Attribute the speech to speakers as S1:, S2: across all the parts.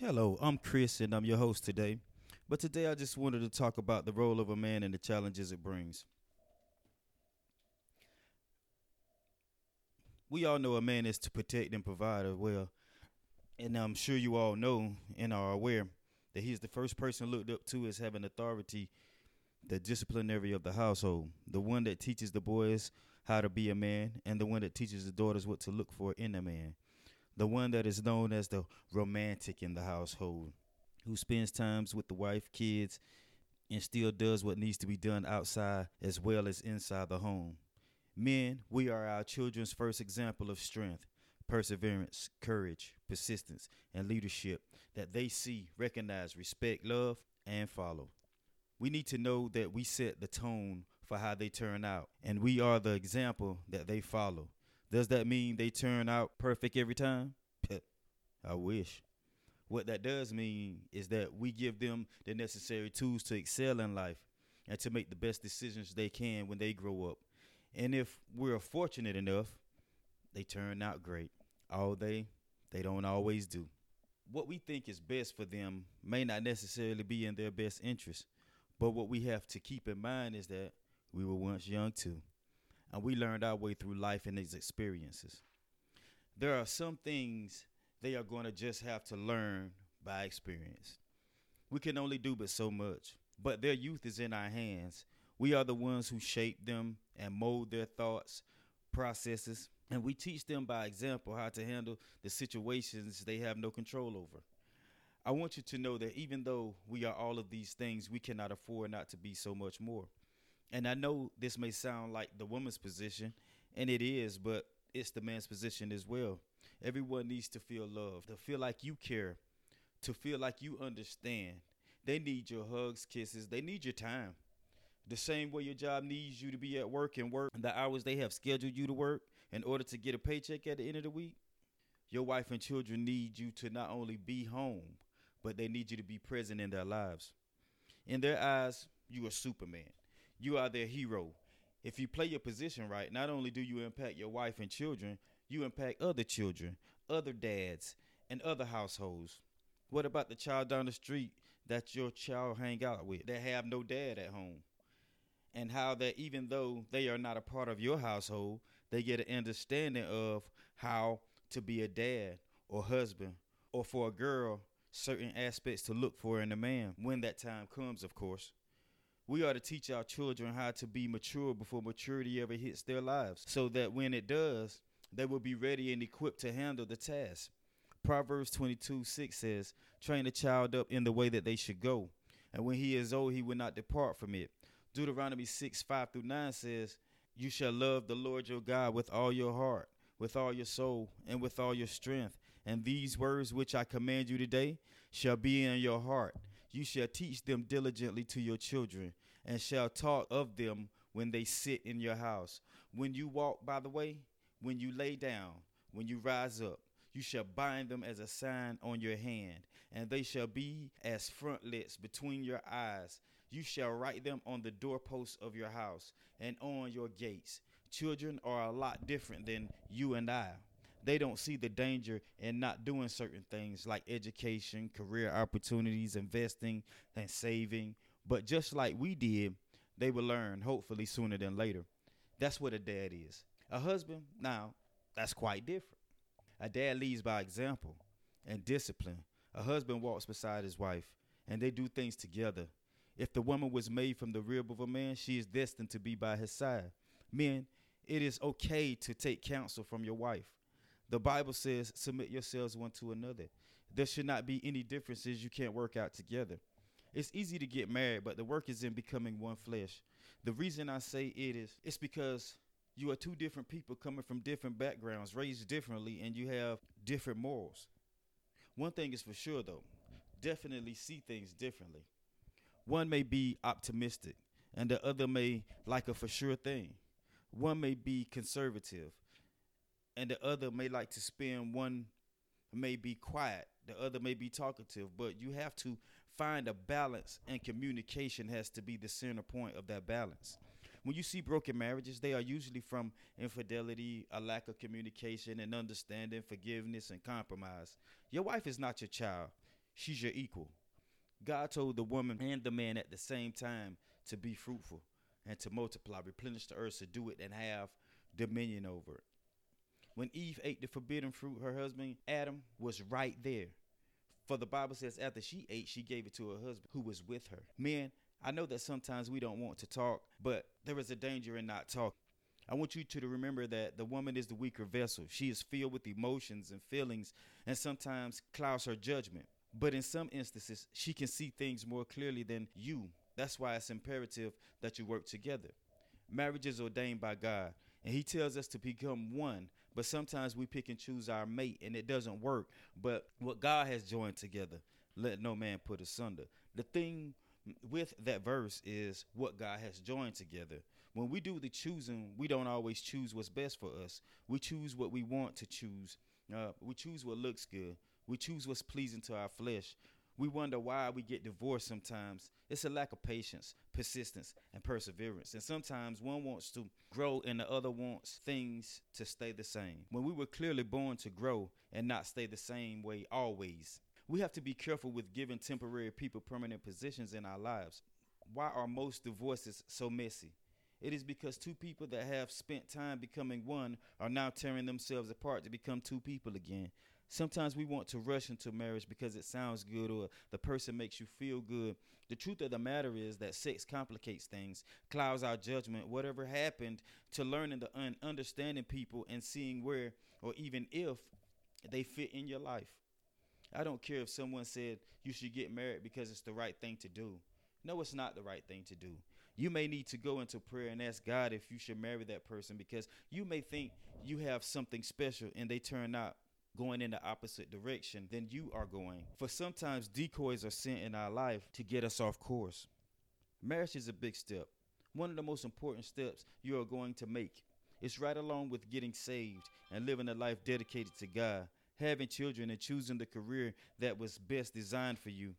S1: Hello, I'm Chris and I'm your host today. But today I just wanted to talk about the role of a man and the challenges it brings. We all know a man is to protect and provide as well. And I'm sure you all know and are aware that he's the first person looked up to as having authority, the disciplinary of the household, the one that teaches the boys how to be a man, and the one that teaches the daughters what to look for in a man the one that is known as the romantic in the household, who spends times with the wife, kids, and still does what needs to be done outside as well as inside the home. Men, we are our children's first example of strength, perseverance, courage, persistence, and leadership that they see, recognize, respect, love, and follow. We need to know that we set the tone for how they turn out, and we are the example that they follow. Does that mean they turn out perfect every time? I wish. What that does mean is that we give them the necessary tools to excel in life and to make the best decisions they can when they grow up. And if we're fortunate enough, they turn out great. All they they don't always do. What we think is best for them may not necessarily be in their best interest. But what we have to keep in mind is that we were once young too and we learned our way through life and these experiences. There are some things they are going to just have to learn by experience. We can only do but so much, but their youth is in our hands. We are the ones who shape them and mold their thoughts, processes, and we teach them by example how to handle the situations they have no control over. I want you to know that even though we are all of these things, we cannot afford not to be so much more. And I know this may sound like the woman's position, and it is, but it's the man's position as well. Everyone needs to feel loved, to feel like you care, to feel like you understand. They need your hugs, kisses, they need your time. The same way your job needs you to be at work and work the hours they have scheduled you to work in order to get a paycheck at the end of the week. Your wife and children need you to not only be home, but they need you to be present in their lives. In their eyes, you are Superman you are their hero. If you play your position right, not only do you impact your wife and children, you impact other children, other dads, and other households. What about the child down the street that your child hang out with that have no dad at home? And how that even though they are not a part of your household, they get an understanding of how to be a dad or husband, or for a girl, certain aspects to look for in a man when that time comes, of course. We are to teach our children how to be mature before maturity ever hits their lives, so that when it does, they will be ready and equipped to handle the task. Proverbs 22 6 says, Train a child up in the way that they should go, and when he is old, he will not depart from it. Deuteronomy 6 5 through 9 says, You shall love the Lord your God with all your heart, with all your soul, and with all your strength. And these words which I command you today shall be in your heart you shall teach them diligently to your children, and shall talk of them when they sit in your house. When you walk by the way, when you lay down, when you rise up, you shall bind them as a sign on your hand, and they shall be as frontlets between your eyes. You shall write them on the doorposts of your house and on your gates. Children are a lot different than you and I they don't see the danger in not doing certain things like education, career opportunities, investing, and saving. But just like we did, they will learn hopefully sooner than later. That's what a dad is. A husband, now, that's quite different. A dad leads by example and discipline. A husband walks beside his wife and they do things together. If the woman was made from the rib of a man, she is destined to be by his side. Men, it is okay to take counsel from your wife. The Bible says, submit yourselves one to another. There should not be any differences you can't work out together. It's easy to get married, but the work is in becoming one flesh. The reason I say it is, it's because you are two different people coming from different backgrounds, raised differently, and you have different morals. One thing is for sure, though, definitely see things differently. One may be optimistic, and the other may like a for sure thing. One may be conservative, and the other may like to spend one may be quiet the other may be talkative but you have to find a balance and communication has to be the center point of that balance when you see broken marriages they are usually from infidelity a lack of communication and understanding forgiveness and compromise your wife is not your child she's your equal. God told the woman and the man at the same time to be fruitful and to multiply, replenish the earth, to do it, and have dominion over it. When Eve ate the forbidden fruit, her husband Adam was right there. For the Bible says, after she ate, she gave it to her husband who was with her. Men, I know that sometimes we don't want to talk, but there is a danger in not talking. I want you to remember that the woman is the weaker vessel. She is filled with emotions and feelings and sometimes clouds her judgment. But in some instances, she can see things more clearly than you. That's why it's imperative that you work together. Marriage is ordained by God, and He tells us to become one. But sometimes we pick and choose our mate, and it doesn't work. But what God has joined together, let no man put asunder. The thing with that verse is what God has joined together. When we do the choosing, we don't always choose what's best for us. We choose what we want to choose. Uh, we choose what looks good. We choose what's pleasing to our flesh. We wonder why we get divorced sometimes. It's a lack of patience, persistence, and perseverance. And sometimes one wants to grow and the other wants things to stay the same. When we were clearly born to grow and not stay the same way always, we have to be careful with giving temporary people permanent positions in our lives. Why are most divorces so messy? It is because two people that have spent time becoming one are now tearing themselves apart to become two people again. Sometimes we want to rush into marriage because it sounds good or the person makes you feel good. The truth of the matter is that sex complicates things, clouds our judgment. Whatever happened to learning the un- understanding people and seeing where or even if they fit in your life. I don't care if someone said you should get married because it's the right thing to do. No, it's not the right thing to do. You may need to go into prayer and ask God if you should marry that person because you may think you have something special and they turn out going in the opposite direction than you are going. For sometimes decoys are sent in our life to get us off course. Marriage is a big step, one of the most important steps you are going to make. It's right along with getting saved and living a life dedicated to God, having children, and choosing the career that was best designed for you.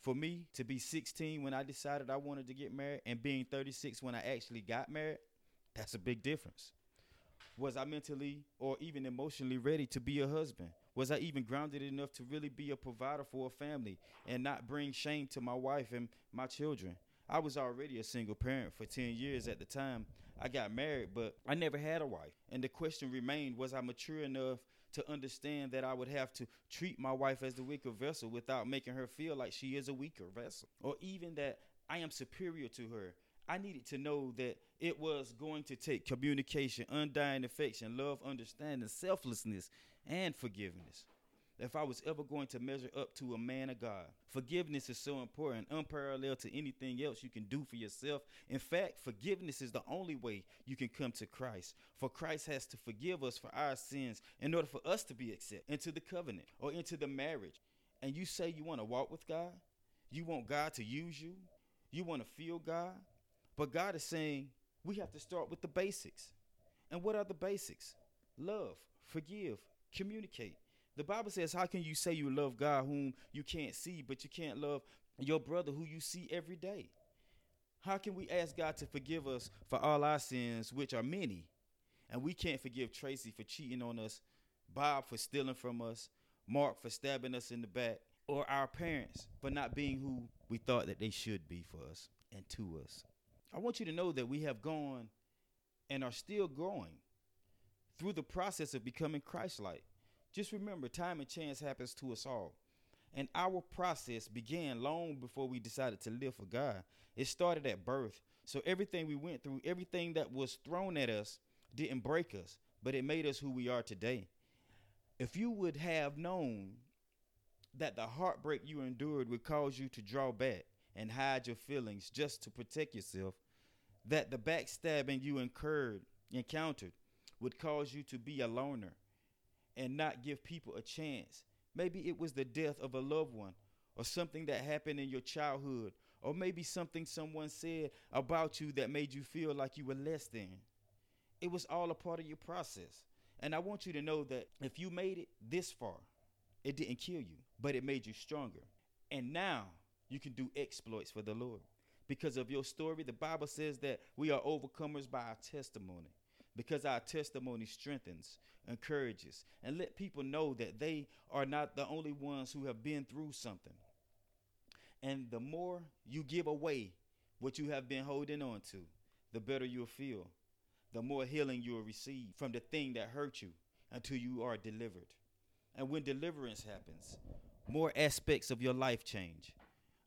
S1: For me to be 16 when I decided I wanted to get married and being 36 when I actually got married, that's a big difference. Was I mentally or even emotionally ready to be a husband? Was I even grounded enough to really be a provider for a family and not bring shame to my wife and my children? I was already a single parent for 10 years at the time I got married, but I never had a wife. And the question remained was I mature enough to understand that I would have to treat my wife as the weaker vessel without making her feel like she is a weaker vessel, or even that I am superior to her I needed to know that it was going to take communication, undying affection, love, understanding, selflessness, and forgiveness. If I was ever going to measure up to a man of God, forgiveness is so important, unparalleled to anything else you can do for yourself. In fact, forgiveness is the only way you can come to Christ. For Christ has to forgive us for our sins in order for us to be accepted into the covenant or into the marriage. And you say you want to walk with God, you want God to use you, you want to feel God, but God is saying we have to start with the basics. And what are the basics? Love, forgive, communicate. The Bible says, How can you say you love God whom you can't see, but you can't love your brother who you see every day? How can we ask God to forgive us for all our sins, which are many, and we can't forgive Tracy for cheating on us, Bob for stealing from us, Mark for stabbing us in the back, or our parents for not being who we thought that they should be for us and to us? I want you to know that we have gone and are still growing through the process of becoming Christ like. Just remember, time and chance happens to us all. And our process began long before we decided to live for God. It started at birth. So everything we went through, everything that was thrown at us, didn't break us, but it made us who we are today. If you would have known that the heartbreak you endured would cause you to draw back and hide your feelings just to protect yourself, that the backstabbing you incurred, encountered, would cause you to be a loner and not give people a chance. Maybe it was the death of a loved one or something that happened in your childhood or maybe something someone said about you that made you feel like you were less than. It was all a part of your process. And I want you to know that if you made it this far, it didn't kill you, but it made you stronger. And now you can do exploits for the Lord. Because of your story, the Bible says that we are overcomers by our testimony. because our testimony strengthens, encourages, and let people know that they are not the only ones who have been through something. And the more you give away what you have been holding on to, the better you'll feel, the more healing you will receive from the thing that hurt you until you are delivered. And when deliverance happens, more aspects of your life change.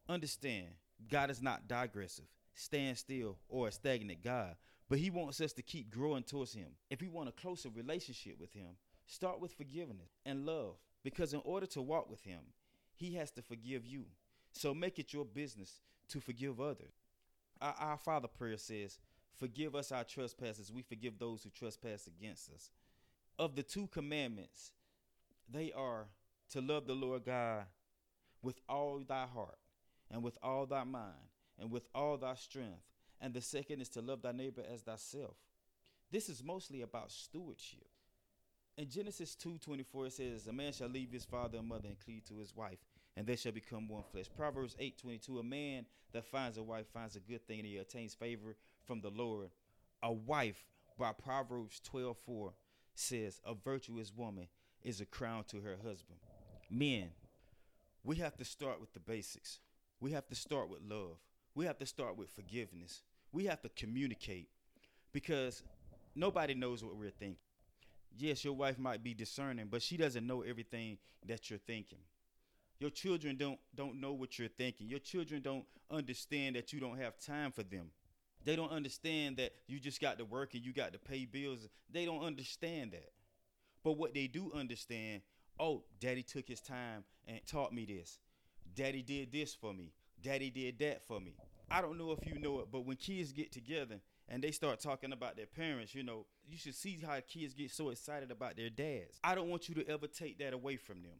S1: Understand, God is not digressive, stand still, or a stagnant God, but He wants us to keep growing towards Him. If we want a closer relationship with Him, start with forgiveness and love, because in order to walk with Him, He has to forgive you. So make it your business to forgive others. Our, our Father prayer says, Forgive us our trespasses, we forgive those who trespass against us. Of the two commandments, they are to love the Lord God with all thy heart, and with all thy mind, and with all thy strength. And the second is to love thy neighbor as thyself. This is mostly about stewardship. In Genesis 2:24 it says, "A man shall leave his father and mother and cleave to his wife, and they shall become one flesh." Proverbs 8:22, "A man that finds a wife finds a good thing, and he attains favor from the Lord." A wife, by Proverbs 12:4, says, "A virtuous woman is a crown to her husband." Men, we have to start with the basics. We have to start with love. We have to start with forgiveness. We have to communicate because nobody knows what we're thinking. Yes, your wife might be discerning, but she doesn't know everything that you're thinking. Your children don't don't know what you're thinking. Your children don't understand that you don't have time for them. They don't understand that you just got to work and you got to pay bills. They don't understand that. But what they do understand, oh, daddy took his time and taught me this. Daddy did this for me. Daddy did that for me. I don't know if you know it, but when kids get together and they start talking about their parents, you know, you should see how kids get so excited about their dads. I don't want you to ever take that away from them.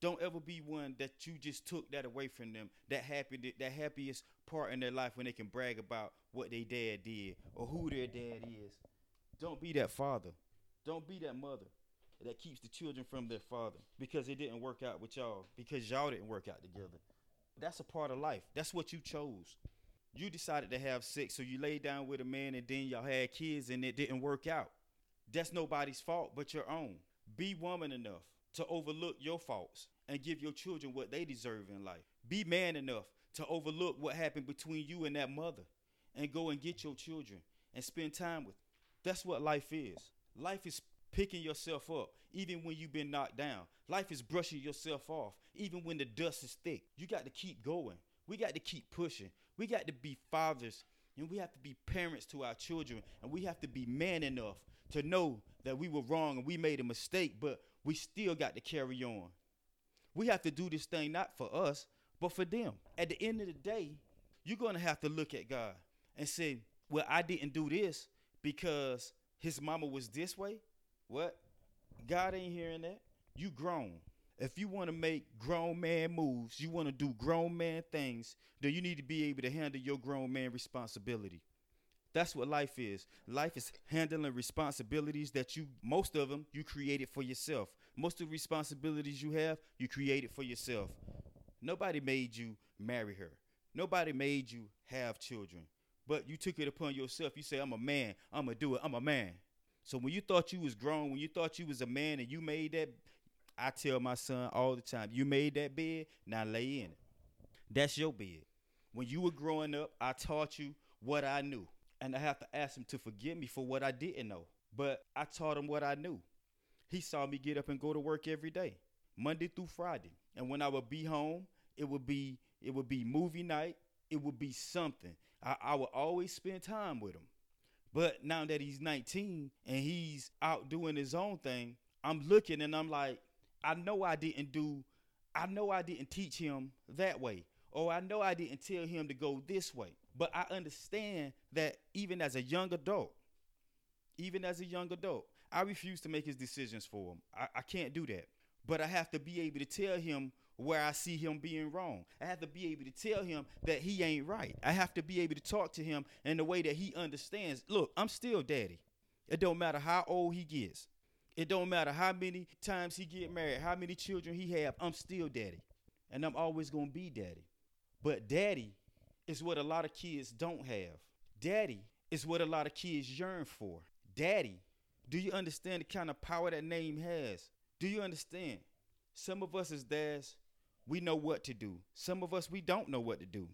S1: Don't ever be one that you just took that away from them. That happy, that happiest part in their life when they can brag about what their dad did or who their dad is. Don't be that father. Don't be that mother that keeps the children from their father because it didn't work out with y'all because y'all didn't work out together. That's a part of life. That's what you chose. You decided to have sex, so you laid down with a man and then y'all had kids and it didn't work out. That's nobody's fault but your own. Be woman enough to overlook your faults and give your children what they deserve in life. Be man enough to overlook what happened between you and that mother and go and get your children and spend time with. Them. That's what life is. Life is picking yourself up even when you've been knocked down. Life is brushing yourself off even when the dust is thick. You got to keep going. We got to keep pushing. We got to be fathers and we have to be parents to our children and we have to be man enough to know that we were wrong and we made a mistake, but we still got to carry on. We have to do this thing not for us, but for them. At the end of the day, you're going to have to look at God and say, Well, I didn't do this because his mama was this way. What? God ain't hearing that. You grown. If you want to make grown man moves, you want to do grown man things, then you need to be able to handle your grown man responsibility. That's what life is. Life is handling responsibilities that you, most of them, you created for yourself. Most of the responsibilities you have, you created for yourself. Nobody made you marry her. Nobody made you have children. But you took it upon yourself. You say, I'm a man. I'm going to do it. I'm a man. So when you thought you was grown, when you thought you was a man and you made that, I tell my son all the time, you made that bed, now lay in it. That's your bed. When you were growing up, I taught you what I knew. And I have to ask him to forgive me for what I didn't know. But I taught him what I knew. He saw me get up and go to work every day, Monday through Friday. And when I would be home, it would be it would be movie night. It would be something. I, I would always spend time with him. But now that he's 19 and he's out doing his own thing, I'm looking and I'm like, I know I didn't do, I know I didn't teach him that way. Or I know I didn't tell him to go this way. But I understand that even as a young adult, even as a young adult, I refuse to make his decisions for him. I, I can't do that. But I have to be able to tell him where I see him being wrong. I have to be able to tell him that he ain't right. I have to be able to talk to him in the way that he understands. Look, I'm still daddy. It don't matter how old he gets. It don't matter how many times he get married, how many children he have. I'm still daddy. And I'm always going to be daddy. But daddy is what a lot of kids don't have. Daddy is what a lot of kids yearn for. Daddy. Do you understand the kind of power that name has? Do you understand? Some of us as dads, we know what to do. Some of us we don't know what to do.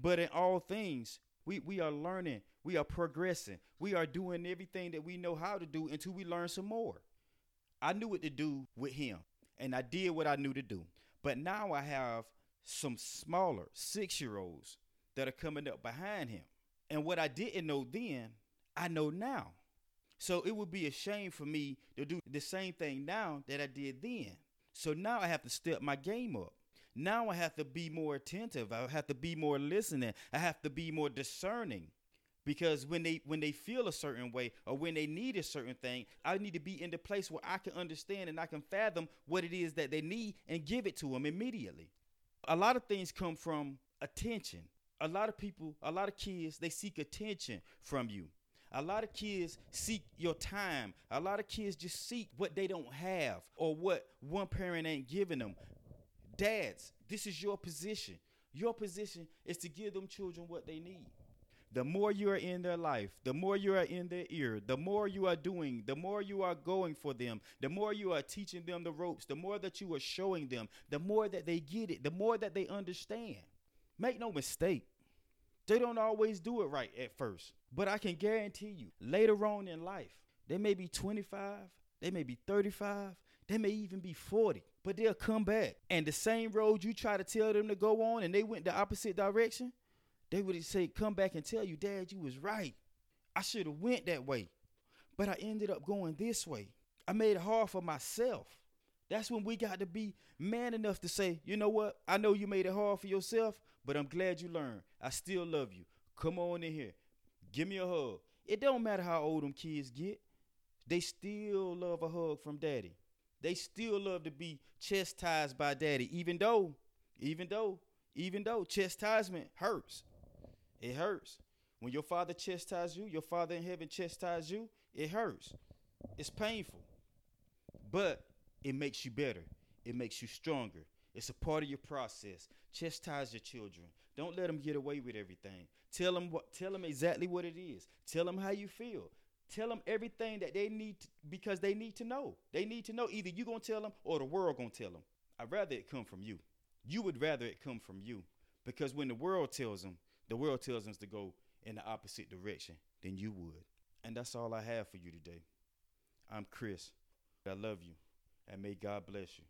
S1: But in all things, we, we are learning, we are progressing, we are doing everything that we know how to do until we learn some more. I knew what to do with him, and I did what I knew to do. But now I have some smaller six year olds that are coming up behind him. And what I didn't know then, I know now. So it would be a shame for me to do the same thing now that I did then. So now I have to step my game up. Now I have to be more attentive. I have to be more listening. I have to be more discerning. Because when they when they feel a certain way or when they need a certain thing, I need to be in the place where I can understand and I can fathom what it is that they need and give it to them immediately. A lot of things come from attention. A lot of people, a lot of kids, they seek attention from you. A lot of kids seek your time. A lot of kids just seek what they don't have or what one parent ain't giving them. Dads, this is your position. Your position is to give them children what they need. The more you are in their life, the more you are in their ear, the more you are doing, the more you are going for them, the more you are teaching them the ropes, the more that you are showing them, the more that they get it, the more that they understand. Make no mistake, they don't always do it right at first. But I can guarantee you, later on in life, they may be 25, they may be 35, they may even be 40, but they'll come back. And the same road you try to tell them to go on and they went the opposite direction, they would say, come back and tell you, Dad, you was right. I should have went that way. But I ended up going this way. I made it hard for myself. That's when we got to be man enough to say, you know what? I know you made it hard for yourself, but I'm glad you learned. I still love you. Come on in here. Give me a hug. It don't matter how old them kids get. They still love a hug from daddy. They still love to be chastised by daddy, even though, even though, even though chastisement hurts. It hurts. When your father chastises you, your father in heaven chastises you, it hurts. It's painful. But it makes you better. It makes you stronger. It's a part of your process. Chastise your children. Don't let them get away with everything. Tell them what tell them exactly what it is. Tell them how you feel. Tell them everything that they need to, because they need to know. They need to know either you to tell them or the world to tell them. I'd rather it come from you. You would rather it come from you because when the world tells them, the world tells them to go in the opposite direction than you would. And that's all I have for you today. I'm Chris. I love you. And may God bless you.